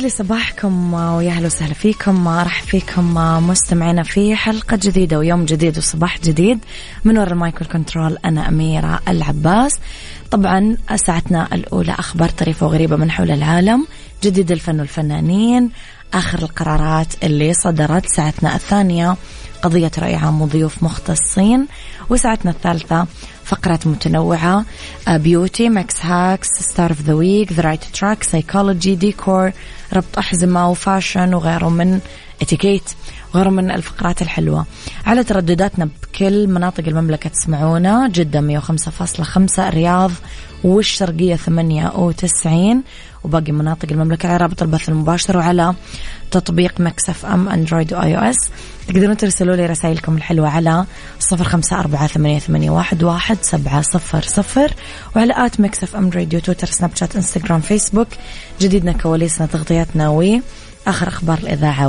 يسعد لي صباحكم ويا أهلا وسهلا فيكم أرحب فيكم مستمعينا في حلقة جديدة ويوم جديد وصباح جديد من وراء المايك وال control أنا أميرة العباس. طبعا ساعتنا الأولى أخبار طريفة وغريبة من حول العالم جديد الفن والفنانين آخر القرارات اللي صدرت ساعتنا الثانية قضية رأي عام وضيوف مختصين وساعتنا الثالثة فقرات متنوعة beauty Mix hacks star of the week the right track psychology ديكور ربط أحزمة و fashion وغيره من اتيكيت. وغيره من الفقرات الحلوة. على تردداتنا بكل مناطق المملكة تسمعونا جدة 105.5 الرياض والشرقية 98 وباقي مناطق المملكة على رابط البث المباشر وعلى تطبيق Mix FM Android و iOS تقدرون ترسلوا لي رسائلكم الحلوة على صفر خمسة أربعة ثمانية, ثمانية واحد, واحد سبعة صفر صفر وعلى at Mix FM Radio تويتر سناب شات إنستغرام فيسبوك. جديدنا كواليسنا تغطياتنا وآخر أخبار الإذاعة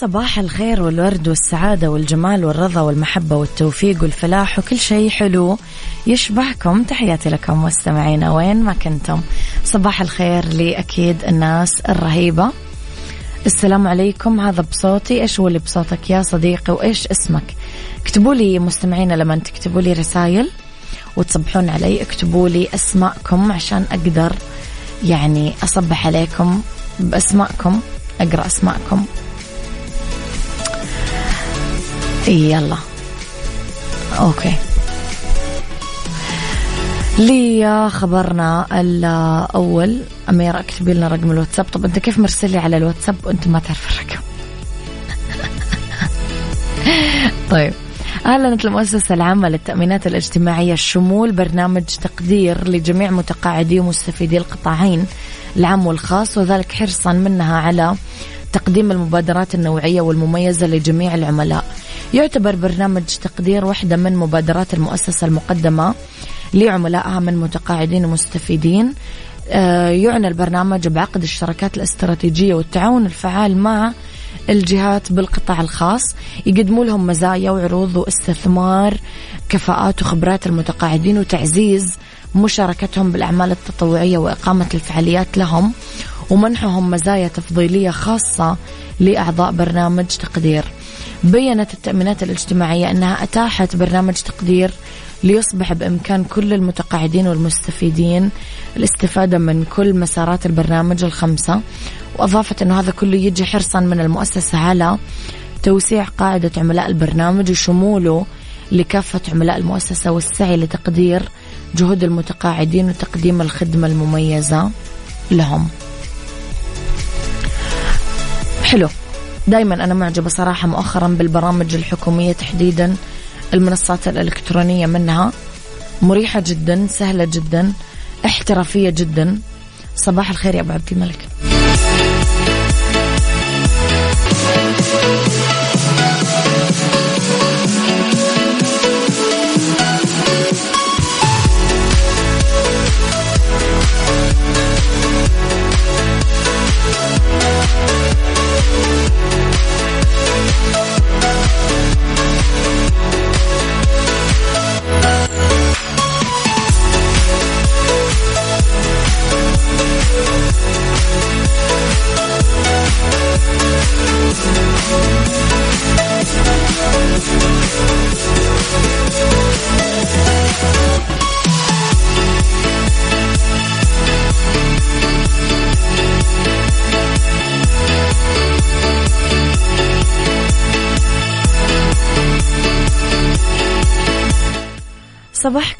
صباح الخير والورد والسعادة والجمال والرضا والمحبة والتوفيق والفلاح وكل شيء حلو يشبهكم. تحياتي لكم مستمعينا وين ما كنتم. صباح الخير لأكيد الناس الرهيبة. السلام عليكم. هذا بصوتي. إيش هو اللي بصوتك يا صديقي؟ وإيش اسمك؟ اكتبوا لي مستمعينا لما تكتبوا لي رسائل وتصبحون علي. اكتبوا لي أسماءكم عشان أقدر يعني أصبح عليكم بأسماءكم. أقرأ أسماءكم. يلا. أوكي. لي خبرنا الأول. أميرة اكتبي لنا رقم الواتساب. طب أنت كيف مرسل لي على الواتساب؟ وأنت ما تعرف الرقم. طيب. أعلنت المؤسسة العامة للتأمينات الاجتماعية الشمول برنامج تقدير لجميع متقاعدي ومستفيدي القطاعين العام والخاص وذلك حرصا منها على تقديم المبادرات النوعية والمميزة لجميع العملاء. يعتبر برنامج تقدير واحدة من مبادرات المؤسسة المقدمة لعملائها من متقاعدين ومستفيدين. آه، يعنى البرنامج بعقد الشراكات الاستراتيجية والتعاون الفعال مع الجهات بالقطاع الخاص. يقدموا لهم مزايا وعروض واستثمار كفاءات وخبرات المتقاعدين وتعزيز مشاركتهم بالأعمال التطوعية وإقامة الفعاليات لهم ومنحهم مزايا تفضيلية خاصة لأعضاء برنامج تقدير. بينت التأمينات الاجتماعية أنها أتاحت برنامج تقدير ليصبح بإمكان كل المتقاعدين والمستفيدين الاستفادة من كل مسارات البرنامج الخمسة وأضافت أنه هذا كله يجي حرصا من المؤسسة على توسيع قاعدة عملاء البرنامج وشموله لكافة عملاء المؤسسة والسعي لتقدير جهود المتقاعدين وتقديم الخدمة المميزة لهم. حلو. دائما أنا معجبة صراحة مؤخرا بالبرامج الحكومية تحديدا المنصات الإلكترونية منها. مريحة جدا سهلة جدا احترافية جدا. صباح الخير يا أبو عبد الملك.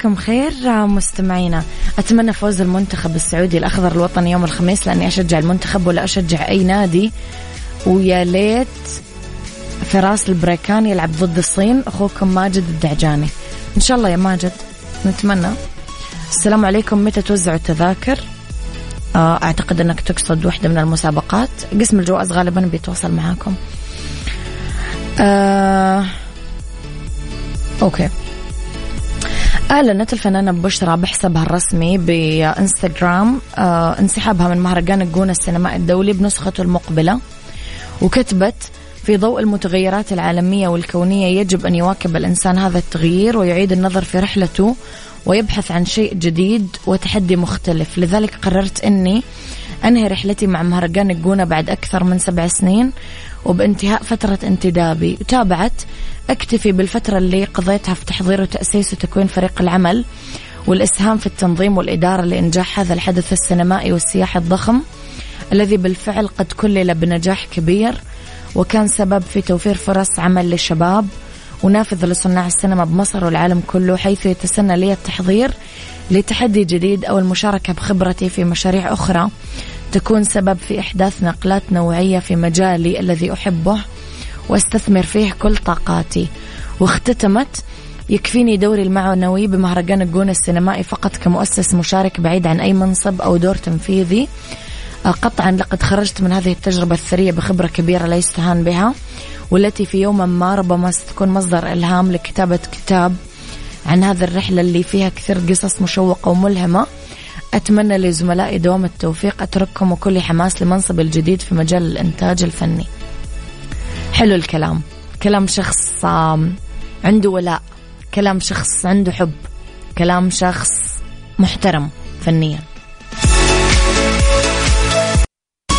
صباحكم خير مستمعينا. أتمنى فوز المنتخب السعودي الأخضر الوطني يوم الخميس لأني أشجع المنتخب ولا أشجع أي نادي. ويا ليت فراس البريكان يلعب ضد الصين أخوكم ماجد الدعجاني. إن شاء الله يا ماجد نتمنى. السلام عليكم متى توزعوا التذاكر؟ آه، أعتقد أنك تقصد واحدة من المسابقات. قسم الجوائز غالبا بيتواصل معاكم. آه أوكي. أعلنت الفنانة بشرى بحسابها الرسمي بإنستغرام آه انسحابها من مهرجان الجونة السينمائي الدولي بنسخته المقبلة وكتبت في ضوء المتغيرات العالمية والكونية يجب أن يواكب الإنسان هذا التغيير ويعيد النظر في رحلته ويبحث عن شيء جديد وتحدي مختلف لذلك قررت أني أنهي رحلتي مع مهرجان الجونة بعد أكثر من سبع سنين؟ وبانتهاء فترة انتدابي وتابعت أكتفي بالفترة اللي قضيتها في تحضير وتأسيس وتكوين فريق العمل والإسهام في التنظيم والإدارة لإنجاح هذا الحدث السينمائي والسياحي الضخم الذي بالفعل قد كلل بنجاح كبير وكان سبب في توفير فرص عمل للشباب ونافذ لصناع السينما بمصر والعالم كله حيث يتسنى لي التحضير لتحدي جديد أو المشاركة بخبرتي في مشاريع أخرى تكون سبب في إحداث نقلات نوعية في مجالي الذي أحبه واستثمر فيه كل طاقاتي. واختتمت يكفيني دوري المعنوي بمهرجان الجونة السينمائي فقط كمؤسس مشارك بعيد عن أي منصب أو دور تنفيذي. قطعا لقد خرجت من هذه التجربة الثرية بخبرة كبيرة لا يستهان بها. والتي في يوم ما ربما ستكون مصدر إلهام لكتابة كتاب عن هذه الرحلة اللي فيها كثير قصص مشوقة وملهمة. أتمنى لزملائي دوام التوفيق أترككم وكل حماس لمنصب الجديد في مجال الإنتاج الفني. حلو الكلام. كلام شخص عنده ولاء. كلام شخص عنده حب. كلام شخص محترم فنيا.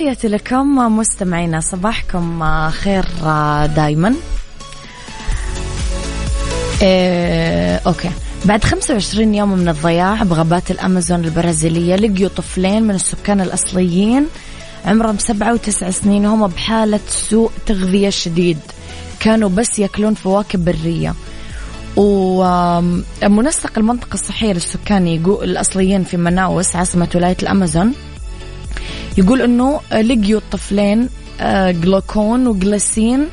تحياتي لكم مستمعينا صباحكم خير دايما. إيه أوكي. بعد 25 يوم من الضياع بغابات الأمازون البرازيلية لقيوا طفلين من السكان الأصليين عمرهم سبعة وتسع سنين وهم بحالة سوء تغذية شديد. كانوا بس يأكلون فواكه برية. ومنسق المنطقة الصحية للسكان يقول الأصليين في مناوس عاصمة ولاية الأمازون. يقول إنه لقيوا الطفلين آه، جلوكون وجلاسين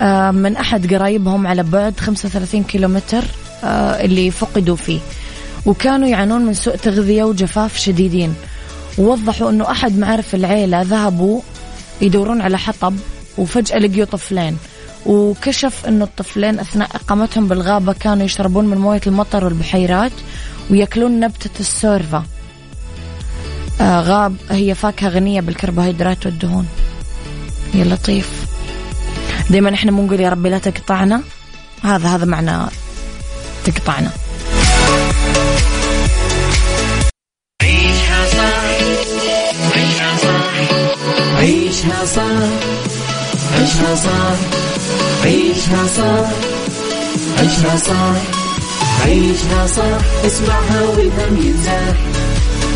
آه، من أحد قرايبهم على بعد 35 كيلومتر آه، اللي فقدوا فيه. وكانوا يعانون من سوء تغذية وجفاف شديدين. ووضحوا إنه أحد معارف العيلة ذهبوا يدورون على حطب وفجأة لقيوا طفلين. وكشف إنه الطفلين أثناء إقامتهم بالغابة كانوا يشربون من موية المطر والبحيرات ويأكلون نبتة السورفا غاب. هي فاكهة غنية بالكربوهيدرات والدهون. يا لطيف. دائما إحنا مو نقول يا ربي لا تقطعنا. هذا هذا معنى تقطعنا. عيشها صح عيشها صح عيشها صح عيشها صح عيشها صح عيشها صح عيشها صح اسمعها والهم ينزاح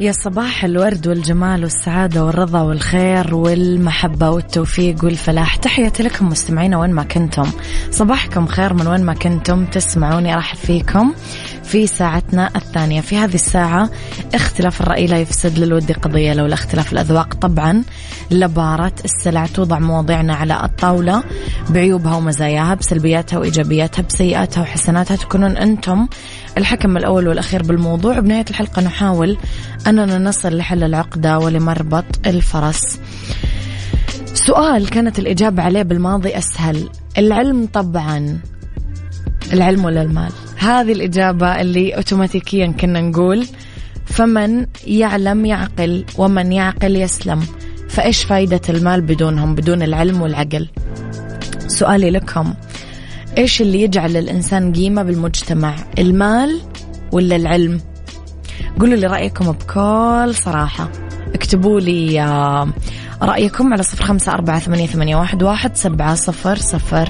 يا صباح الورد والجمال والسعادة والرضا والخير والمحبة والتوفيق والفلاح. تحياتي لكم مستمعينا وين ما كنتم. صباحكم خير من وين ما كنتم. تسمعوني راح فيكم في ساعتنا الثانية. في هذه الساعة اختلاف الرأي لا يفسد للود قضية لولا اختلاف الأذواق. طبعا لبارة السلع توضع مواضيعنا على الطاولة بعيوبها ومزاياها بسلبياتها وإيجابياتها بسيئاتها وحسناتها. تكونون أنتم الحكم الأول والأخير بالموضوع. بنهاية الحلقة نحاول أننا نصل لحل العقدة ولمربط الفرس. سؤال كانت الإجابة عليه بالماضي أسهل. العلم طبعا. العلم ولا المال؟ هذه الإجابة اللي أوتوماتيكيا كنا نقول. فمن يعلم يعقل ومن يعقل يسلم. فإيش فايدة المال بدونهم؟ بدون العلم والعقل. سؤالي لكم. إيش اللي يجعل الإنسان قيمة بالمجتمع؟ المال ولا العلم؟ قولوا لي رأيكم بكل صراحة. اكتبوا لي آه، رأيكم على صفر خمسة أربعة ثمانية, ثمانية واحد, واحد سبعة صفر صفر.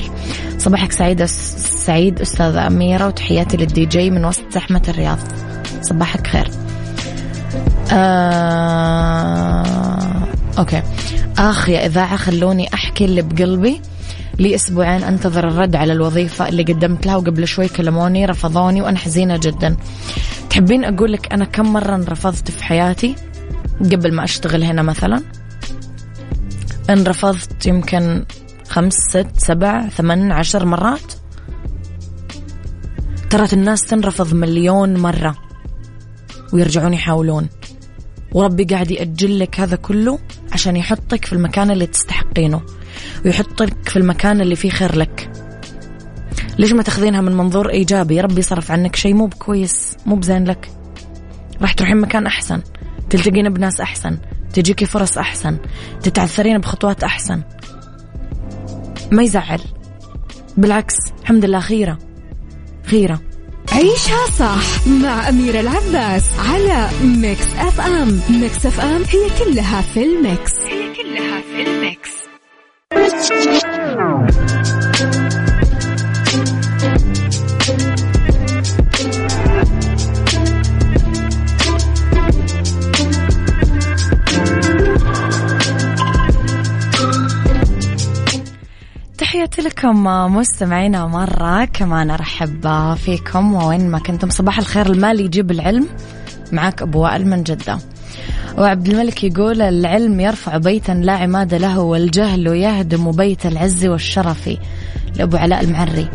صباحك سعيد سعيد أستاذة أميرة وتحياتي للدي جي من وسط زحمة الرياض. صباحك خير. آه... okay. آخ يا إذاعة خلوني أحكي اللي بقلبي. لي أسبوعين أنتظر الرد على الوظيفة اللي قدمت لها وقبل شوي كلموني رفضوني وأنا حزينة جدا. تحبين أقول لك أنا كم مرة انرفضت في حياتي قبل ما أشتغل هنا مثلا؟ انرفضت يمكن خمس ست سبع ثمان عشر مرات. ترى الناس تنرفض مليون مرة ويرجعون يحاولون. وربي قاعد يأجل لك هذا كله عشان يحطك في المكان اللي تستحقينه. ويحطك في المكان اللي فيه خير لك. ليش ما تاخذينها من منظور إيجابي؟ ربي يصرف عنك شيء مو بكويس مو بزين لك. راح تروحين مكان أحسن تلتقين بناس أحسن تجيكي فرص أحسن تتعثرين بخطوات أحسن. ما يزعل. بالعكس الحمد لله خيرة. خيرة. عيشها صح مع أميرة العباس على Mix FM. Mix FM هي كلها في ال mix. هي كلها في ال mix. تحياتي لكم مستمعينا مرة كمان أرحب فيكم. وين ما كنتم صباح الخير. المال يجيب العلم معك أبو وائل من جدة. وعبد الملك يقول العلم يرفع بيتا لا عماد له والجهل يهدم بيت العز والشرف لأبو علاء المعري.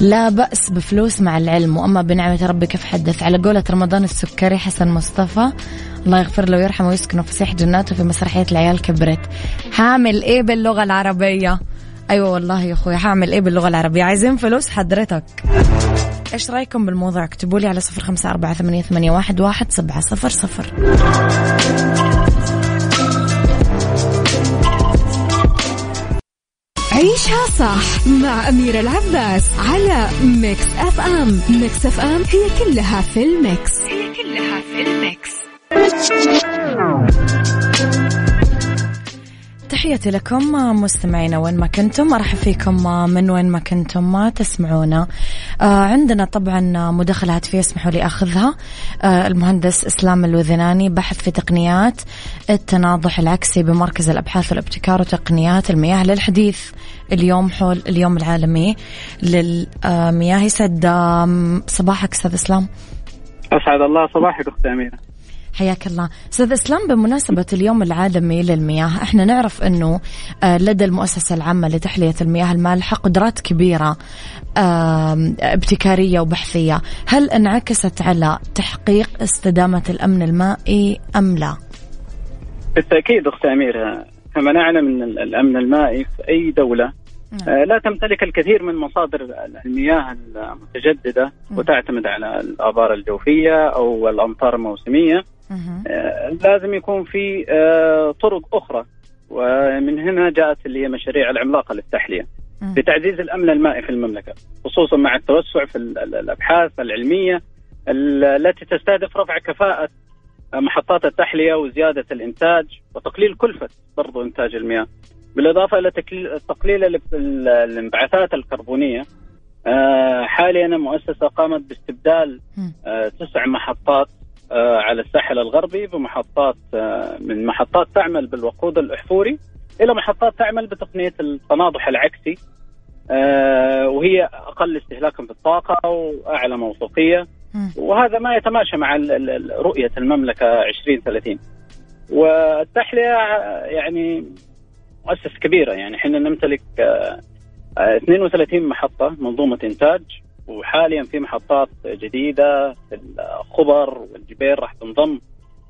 لا بأس بفلوس مع العلم وأما بنعمة ربك فحدث. على قولة رمضان السكري حسن مصطفى الله يغفر له ويرحمه ويسكنه فسيح جناته في مسرحية العيال كبرت. هعمل إيه باللغة العربية؟ أيوه والله يا أخوي هعمل إيه باللغة العربية؟ عايزين فلوس حضرتك. إيش رأيكم بالموضوع؟ اكتبوا لي على صفر خمسة أربعة ثمانية, ثمانية واحد, واحد سبعة صفر صفر. عيشها صح مع أميرة العباس على Mix FM Mix FM هي كلها في ال mix. هي كلها في ال mix. تحياتي لكم مستمعينا وين ما كنتم أرحب فيكم من وين ما كنتم تسمعونا. آه عندنا طبعا مداخله هاتفيه اسمحوا لي أخذها. آه المهندس إسلام الوذناني بحث في تقنيات التناضح العكسي بمركز الأبحاث والابتكار وتقنيات المياه للحديث. اليوم حول اليوم العالمي للمياه. يسعد صباحك أستاذ إسلام. أسعد الله صباحك أختي أميرة. حياك الله. أستاذ إسلام بمناسبة اليوم العالمي للمياه إحنا نعرف إنه آه، لدى المؤسسة العامة لتحلية المياه المالحه قدرات كبيرة ابتكارية وبحثية. هل انعكست على تحقيق استدامة الأمن المائي أم لا؟ بالتأكيد أختي أميرة كما نعلم إن الأمن المائي في أي دولة نعم. آه، لا تمتلك الكثير من مصادر المياه المتجددة وتعتمد على الآبار الجوفية أو الأمطار الموسمية. لازم يكون في آه، طرق أخرى. ومن هنا جاءت اللي هي مشاريع العملاقة للتحلية. في تعزيز الأمن المائي في المملكة خصوصا مع التوسع في الأبحاث العلمية التي تستهدف رفع كفاءة محطات التحلية وزيادة الإنتاج وتقليل كلفة برضو إنتاج المياه. بالإضافة إلى تقليل الانبعاثات الكربونية آه، حاليا المؤسسه قامت باستبدال تسع محطات آه، على الساحل الغربي بمحطات آه، من محطات تعمل بالوقود الأحفوري إلى محطات تعمل بتقنية التناضح العكسي آه، وهي أقل استهلاكا في الطاقة وأعلى موثوقية. وهذا ما يتماشى مع رؤية المملكة 2030 والتحلية يعني مؤسسة كبيرة. يعني إحنا نمتلك 32 محطة منظومة إنتاج. وحاليا في محطات جديدة في الخبر والجبير راح تنضم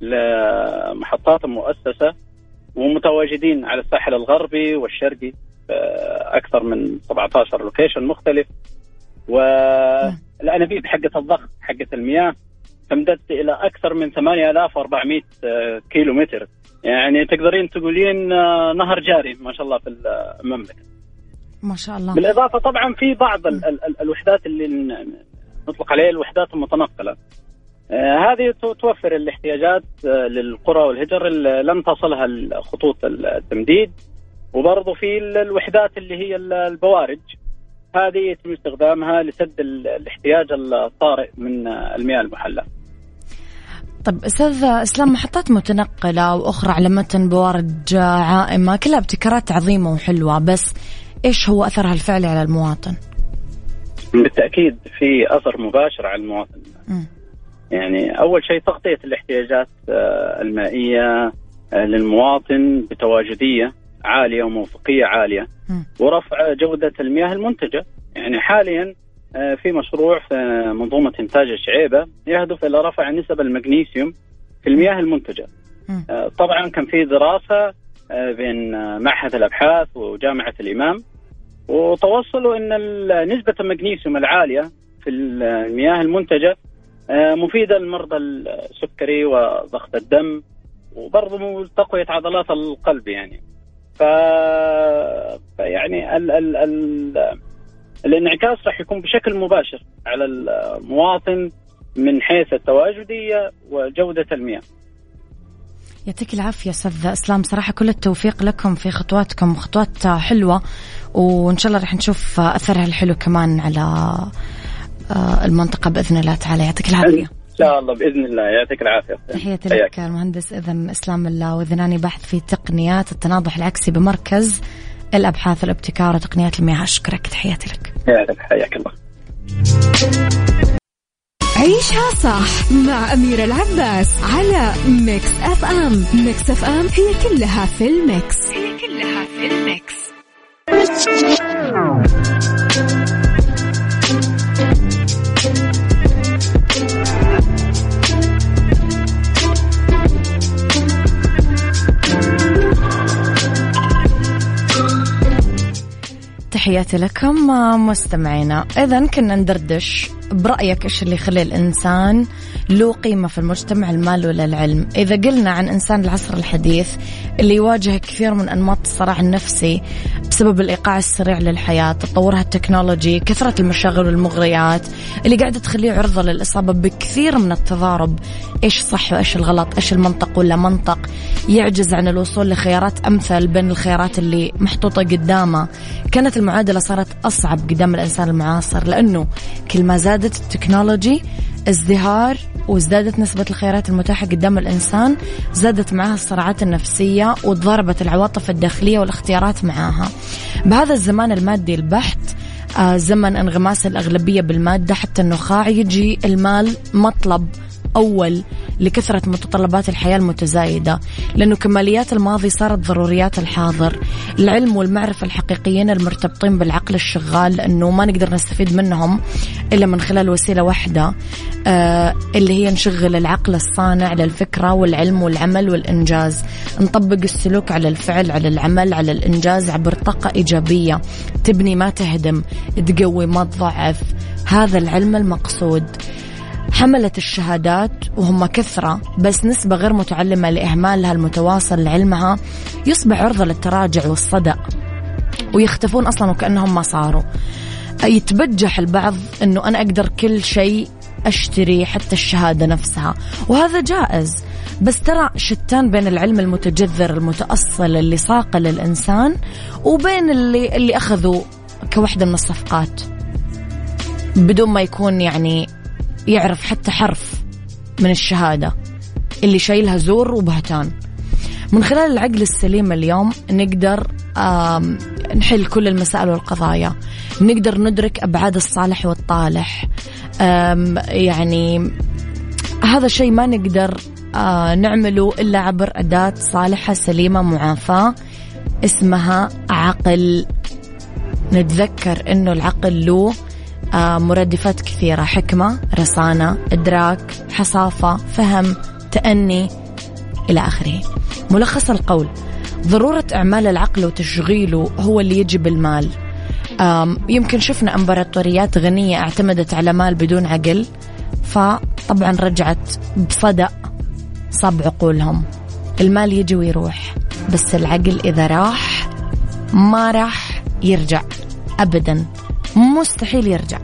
لمحطات المؤسسه ومتواجدين على الساحل الغربي والشرقي أكثر من 17 لوكيشن مختلف. والانابيب حقه الضغط حقه المياه تمتد إلى أكثر من 8400 كيلو متر يعني تقدرين تقولين نهر جاري ما شاء الله في المملكة. ما شاء الله. بالإضافة طبعا في بعض ال ال الوحدات اللي نطلق عليها الوحدات المتنقلة. آه هذه توفر الاحتياجات آه للقرى والهجر اللي لم تصلها خطوط التمديد. وبرضه في الوحدات اللي هي البوارج. هذه يتم استخدامها لسد الاحتياج الطارئ من المياه المحلاه طيب أستاذ إسلام محطات متنقلة وأخرى على متن بوارج عائمة كلها ابتكارات عظيمة وحلوة بس إيش هو اثرها الفعلي على المواطن؟ بالتأكيد في أثر مباشر على المواطن. م. يعني أول شيء تغطية الاحتياجات آه، المائية آه، للمواطن بتواجدية عالية وموثوقيه عالية م. ورفع جودة المياه المنتجة يعني حاليا آه، في مشروع في منظومة إنتاج الشعيبة يهدف إلى رفع نسب المغنيسيوم في المياه المنتجة. طبعا كان في دراسة بين معهد الأبحاث وجامعة الإمام وتوصلوا إن نسبة المغنيسيوم العالية في المياه المنتجة آه، مفيدة لمرضى السكري وضغط الدم وبرضه تقوية عضلات القلب يعني ف يعني ال... ال... ال... الانعكاس راح يكون بشكل مباشر على المواطن من حيث التواجدية وجودة المياه. يعطيك العافية أستاذ إسلام. صراحة كل التوفيق لكم في خطواتكم خطوات حلوة وإن شاء الله رح نشوف أثرها الحلو كمان على آه، المنطقة بإذن الله تعالى. يعطيك العافية. شاء الله بإذن الله. يعطيك العافية. تحياتي لك المهندس إذن إسلام الله وذناني باحث في تقنيات التناضح العكسي بمركز الأبحاث والابتكار وتقنيات المياه. أشكرك. تحياتي لك. حياك الله. عيشها صح مع أميرة العباس على Mix FM. Mix FM هي كلها في ال mix. هي كلها في ال mix. تحياتي لكم مستمعينا. إذا كنا ندردش. برأيك إيش اللي يخلي الإنسان له قيمة في المجتمع المال ولا العلم؟ إذا قلنا عن إنسان العصر الحديث اللي يواجه كثير من أنماط الصراع النفسي بسبب الإيقاع السريع للحياة تطورها التكنولوجي كثرة المشاغل والمغريات اللي قاعدة تخليه عرضة للإصابة بكثير من التضارب. إيش صح وإيش الغلط؟ إيش المنطق ولا منطق؟ يعجز عن الوصول لخيارات أمثل بين الخيارات اللي محطوطة قدامه. كانت المعادلة صارت أصعب قدام الإنسان المعاصر لأنه كل ما زادت التكنولوجي ازدهار وازدادت نسبة الخيارات المتاحة قدام الإنسان زادت معها الصراعات النفسية وتضاربت العواطف الداخلية والاختيارات معها بهذا الزمان المادي البحت آه زمن انغماس الأغلبية بالمادة حتى النخاع يجي المال مطلب. أول لكثرة متطلبات الحياة المتزايدة لأنه كماليات الماضي صارت ضروريات الحاضر. العلم والمعرفة الحقيقيين المرتبطين بالعقل الشغال لأنه ما نقدر نستفيد منهم إلا من خلال وسيلة واحدة آه اللي هي نشغل العقل الصانع للفكرة والعلم والعمل والإنجاز. نطبق السلوك على الفعل على العمل على الإنجاز عبر طاقة إيجابية. تبني ما تهدم تقوي ما تضعف. هذا العلم المقصود. حملت الشهادات وهم كثرة بس نسبة غير متعلمة لإهمالها المتواصل لعلمها يصبح عرضة للتراجع والصدأ. ويختفون أصلا وكأنهم ما صاروا. يتبجح البعض أنه أنا أقدر كل شيء أشتري حتى الشهادة نفسها. وهذا جائز بس ترى شتان بين العلم المتجذر المتأصل اللي صاقه للإنسان وبين اللي, اللي أخذوا كوحدة من الصفقات. بدون ما يكون يعني يعرف حتى حرف من الشهادة اللي شايلها زور وبهتان. من خلال العقل السليم اليوم نقدر نحل كل المسائل والقضايا. نقدر ندرك أبعاد الصالح والطالح. يعني هذا شيء ما نقدر نعمله إلا عبر أداة صالحة سليمة معافاة اسمها عقل. نتذكر أنه العقل له آه، مرادفات كثيرة. حكمة رصانة إدراك حصافة فهم تأني إلى آخره. ملخص القول. ضرورة إعمال العقل وتشغيله هو اللي يجي بالمال يمكن شفنا إمبراطوريات غنية اعتمدت على مال بدون عقل فطبعا رجعت بصدأ صب عقولهم. المال يجي ويروح بس العقل إذا راح ما راح يرجع أبدا. مستحيل يرجع.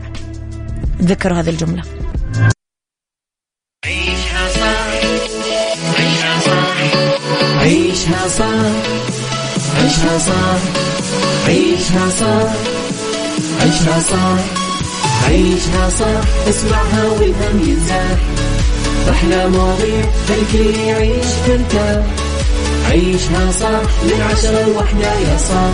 ذكروا هذه الجملة. عيشها صح عيشها صح عيشها صح عيشها صح عيشها صح عيشها صح عيشها صح. اسمعها والهم ينزاح أحلى مواضيع خلي يعيش ترتاح عيشها صح من عشرة لوحدة يا صاح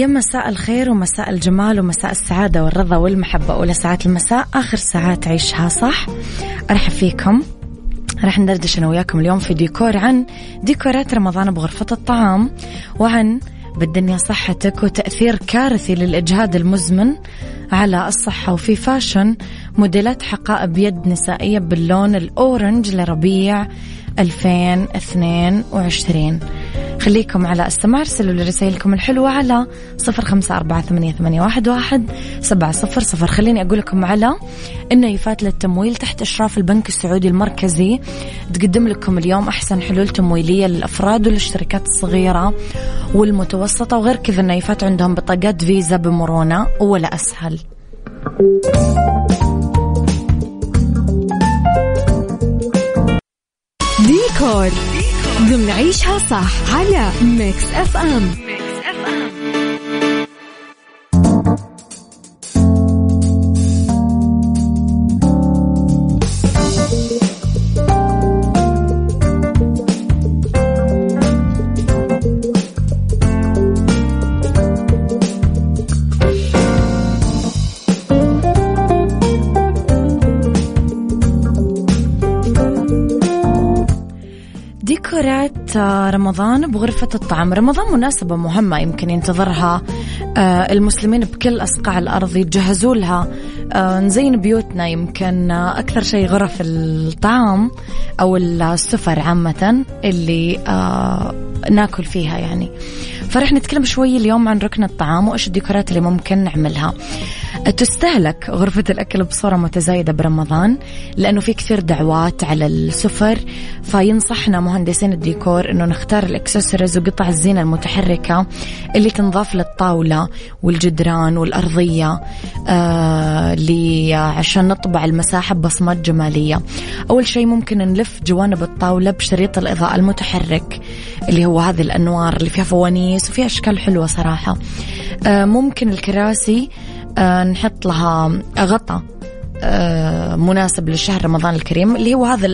يا مساء الخير ومساء الجمال ومساء السعادة والرضا والمحبة أولى ساعات المساء آخر ساعات عيشها صح. أرحب فيكم. راح ندردش أنا وياكم اليوم في ديكور عن ديكورات رمضان بغرفة الطعام وعن بالدنيا صحتك وتأثير كارثي للإجهاد المزمن على الصحة. وفي fashion موديلات حقائب يد نسائية باللون ال orange لربيع 2022 خليكم على استماع ارسلوا لي رسائلكم الحلوة على صفر خمسة أربعة ثمانية, واحد, سبعة صفر صفر. خليني أقول لكم على النايفات للتمويل تحت إشراف البنك السعودي المركزي. تقدم لكم اليوم أحسن حلول تمويلية للأفراد والشركات الصغيرة والمتوسطة وغير كذا النايفات عندهم بطاقات فيزا بمرونة ولا أسهل. ديكور. ضمن عيشها صح على Mix FM Mix رمضان بغرفة الطعام. رمضان مناسبة مهمة يمكن ينتظرها آه، المسلمين بكل أصقاع الأرض يتجهزوا لها. آه، نزين بيوتنا يمكن أكثر شيء غرف الطعام أو السفر عامة اللي ناكل فيها يعني. فرح نتكلم شوي اليوم عن ركن الطعام وإيش الديكورات اللي ممكن نعملها. تستهلك غرفة الأكل بصورة متزايدة برمضان لأنه في كثير دعوات على السفر فينصحنا مهندسين الديكور أنه نختار الإكسسوارز وقطع الزينة المتحركة اللي تنضاف للطاولة والجدران والأرضية آه عشان نطبع المساحة ببصمات جمالية. أول شيء ممكن نلف جوانب الطاولة بشريط الإضاءة المتحرك اللي هو هذه الأنوار اللي فيها فوانيس وفيها أشكال حلوة صراحة. آه ممكن الكراسي نحط لها غطاء آه، مناسب لشهر رمضان الكريم اللي هو هذا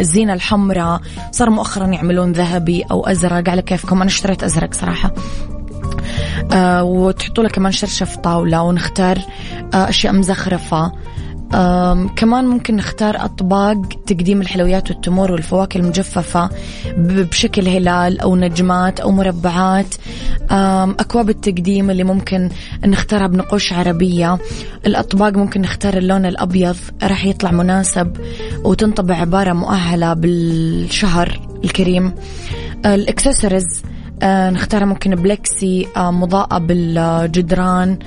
الزينة الحمراء. صار مؤخرا يعملون ذهبي أو أزرق على كيفكم. أنا اشتريت أزرق صراحة. آه وتحطوا له كمان شرشف طاولة ونختار آه أشياء مزخرفة. كمان ممكن نختار أطباق تقديم الحلويات والتمور والفواكه المجففة بشكل هلال أو نجمات أو مربعات. أكواب التقديم اللي ممكن نختارها بنقوش عربية. الأطباق ممكن نختار اللون الأبيض راح يطلع مناسب وتنطبع عبارة مؤهلة بالشهر الكريم. الإكسسوارز نختارها ممكن plexi آه، مضاءة بالجدران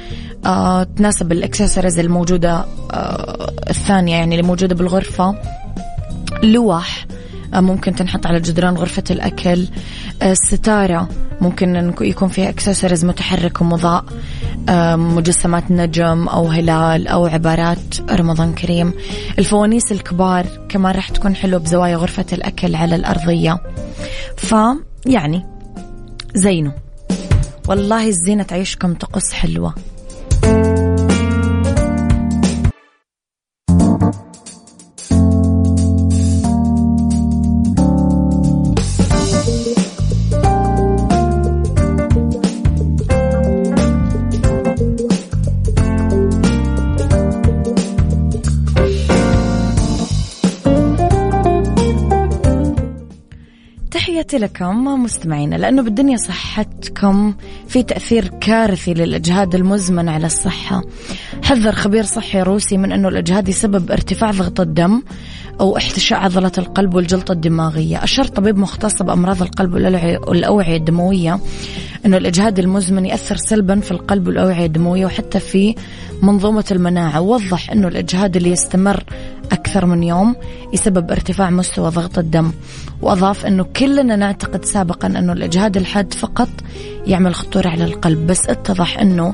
آه، تناسب الاكسسوارز الموجودة الثانية يعني اللي موجودة بالغرفة. لوح ممكن تنحط على جدران غرفة الأكل. الستارة ممكن يكون فيها اكسسوارز متحرك ومضاء مجسمات نجم أو هلال أو عبارات رمضان كريم. الفوانيس الكبار كمان راح تكون حلوة بزوايا غرفة الأكل على الأرضية. فيعني زينه والله الزينة تعيشكم طقوس حلوة. تحياتي لكم مستمعينا لأنه بالدنيا صحتكم في تأثير كارثي للإجهاد المزمن على الصحة. حذر خبير صحي روسي من أنه الإجهاد يسبب ارتفاع ضغط الدم أو احتشاء عضلة القلب والجلطة الدماغية. أشار طبيب مختص بأمراض القلب والأوعية الدموية أنه الإجهاد المزمن يأثر سلبا في القلب والأوعية الدموية وحتى في منظومة المناعة. ووضح أنه الإجهاد اللي يستمر أكثر من يوم يسبب ارتفاع مستوى ضغط الدم. وأضاف أنه كلنا نعتقد سابقا أنه الإجهاد الحاد فقط يعمل خطورة على القلب بس اتضح أنه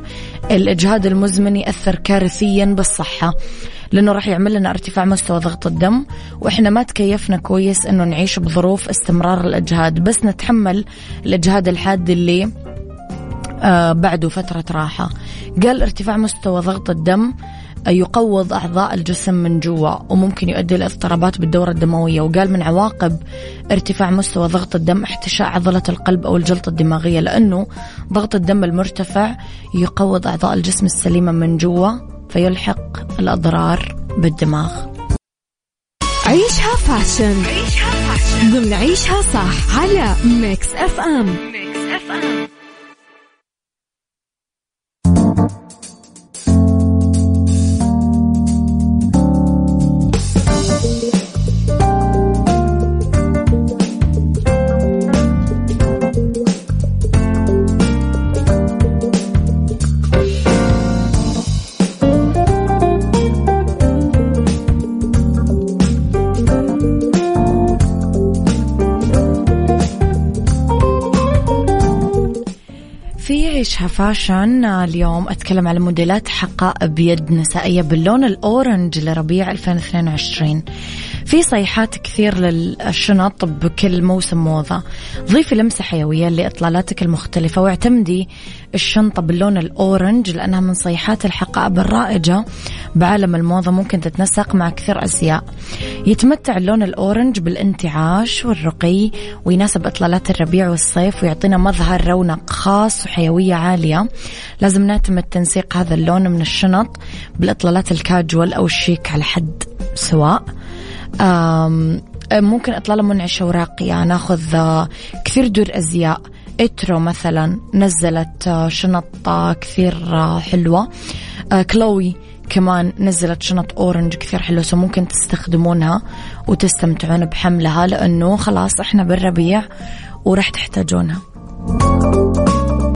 الإجهاد المزمن يأثر كارثيا بالصحة لأنه راح يعمل لنا ارتفاع مستوى ضغط الدم وإحنا ما تكيفنا كويس أنه نعيش بظروف استمرار الإجهاد بس نتحمل الإجهاد الحاد اللي آه بعده فترة راحة. قال ارتفاع مستوى ضغط الدم يقوض أعضاء الجسم من جوا وممكن يؤدي لاضطرابات بالدورة الدموية. وقال من عواقب ارتفاع مستوى ضغط الدم احتشاء عضلة القلب أو الجلطة الدماغية لأنه ضغط الدم المرتفع يقوض أعضاء الجسم السليمة من جوا فيلحق الأضرار بالدماغ. عيشها fashion. عيشها fashion ضمن عيشها صح على Mix FM Mix FM. عيشها fashion اليوم أتكلم على موديلات حقائب بيد نسائية باللون ال orange لربيع 2022 في صيحات كثير للشنط بكل موسم موضة. ضيفي لمسة حيوية لإطلالاتك المختلفة واعتمدي الشنطة باللون ال orange لأنها من صيحات الحقائب الرائجة بعالم الموضة ممكن تتنسق مع كثير أزياء يتمتع اللون ال orange بالانتعاش والرقي ويناسب إطلالات الربيع والصيف ويعطينا مظهر رونق خاص وحيوية عالية. لازم نعتمد تنسيق هذا اللون من الشنط بالإطلالات الكاجوال أو الشيك على حد سواء. ممكن إطلالة منعشة وراقية ناخذ كثير دور أزياء. Etro مثلا نزلت شنط كثير حلوة. Chloé كمان نزلت شنط orange كثير حلوة so ممكن تستخدمونها وتستمتعون بحملها لأنه خلاص إحنا بالربيع وراح تحتاجونها.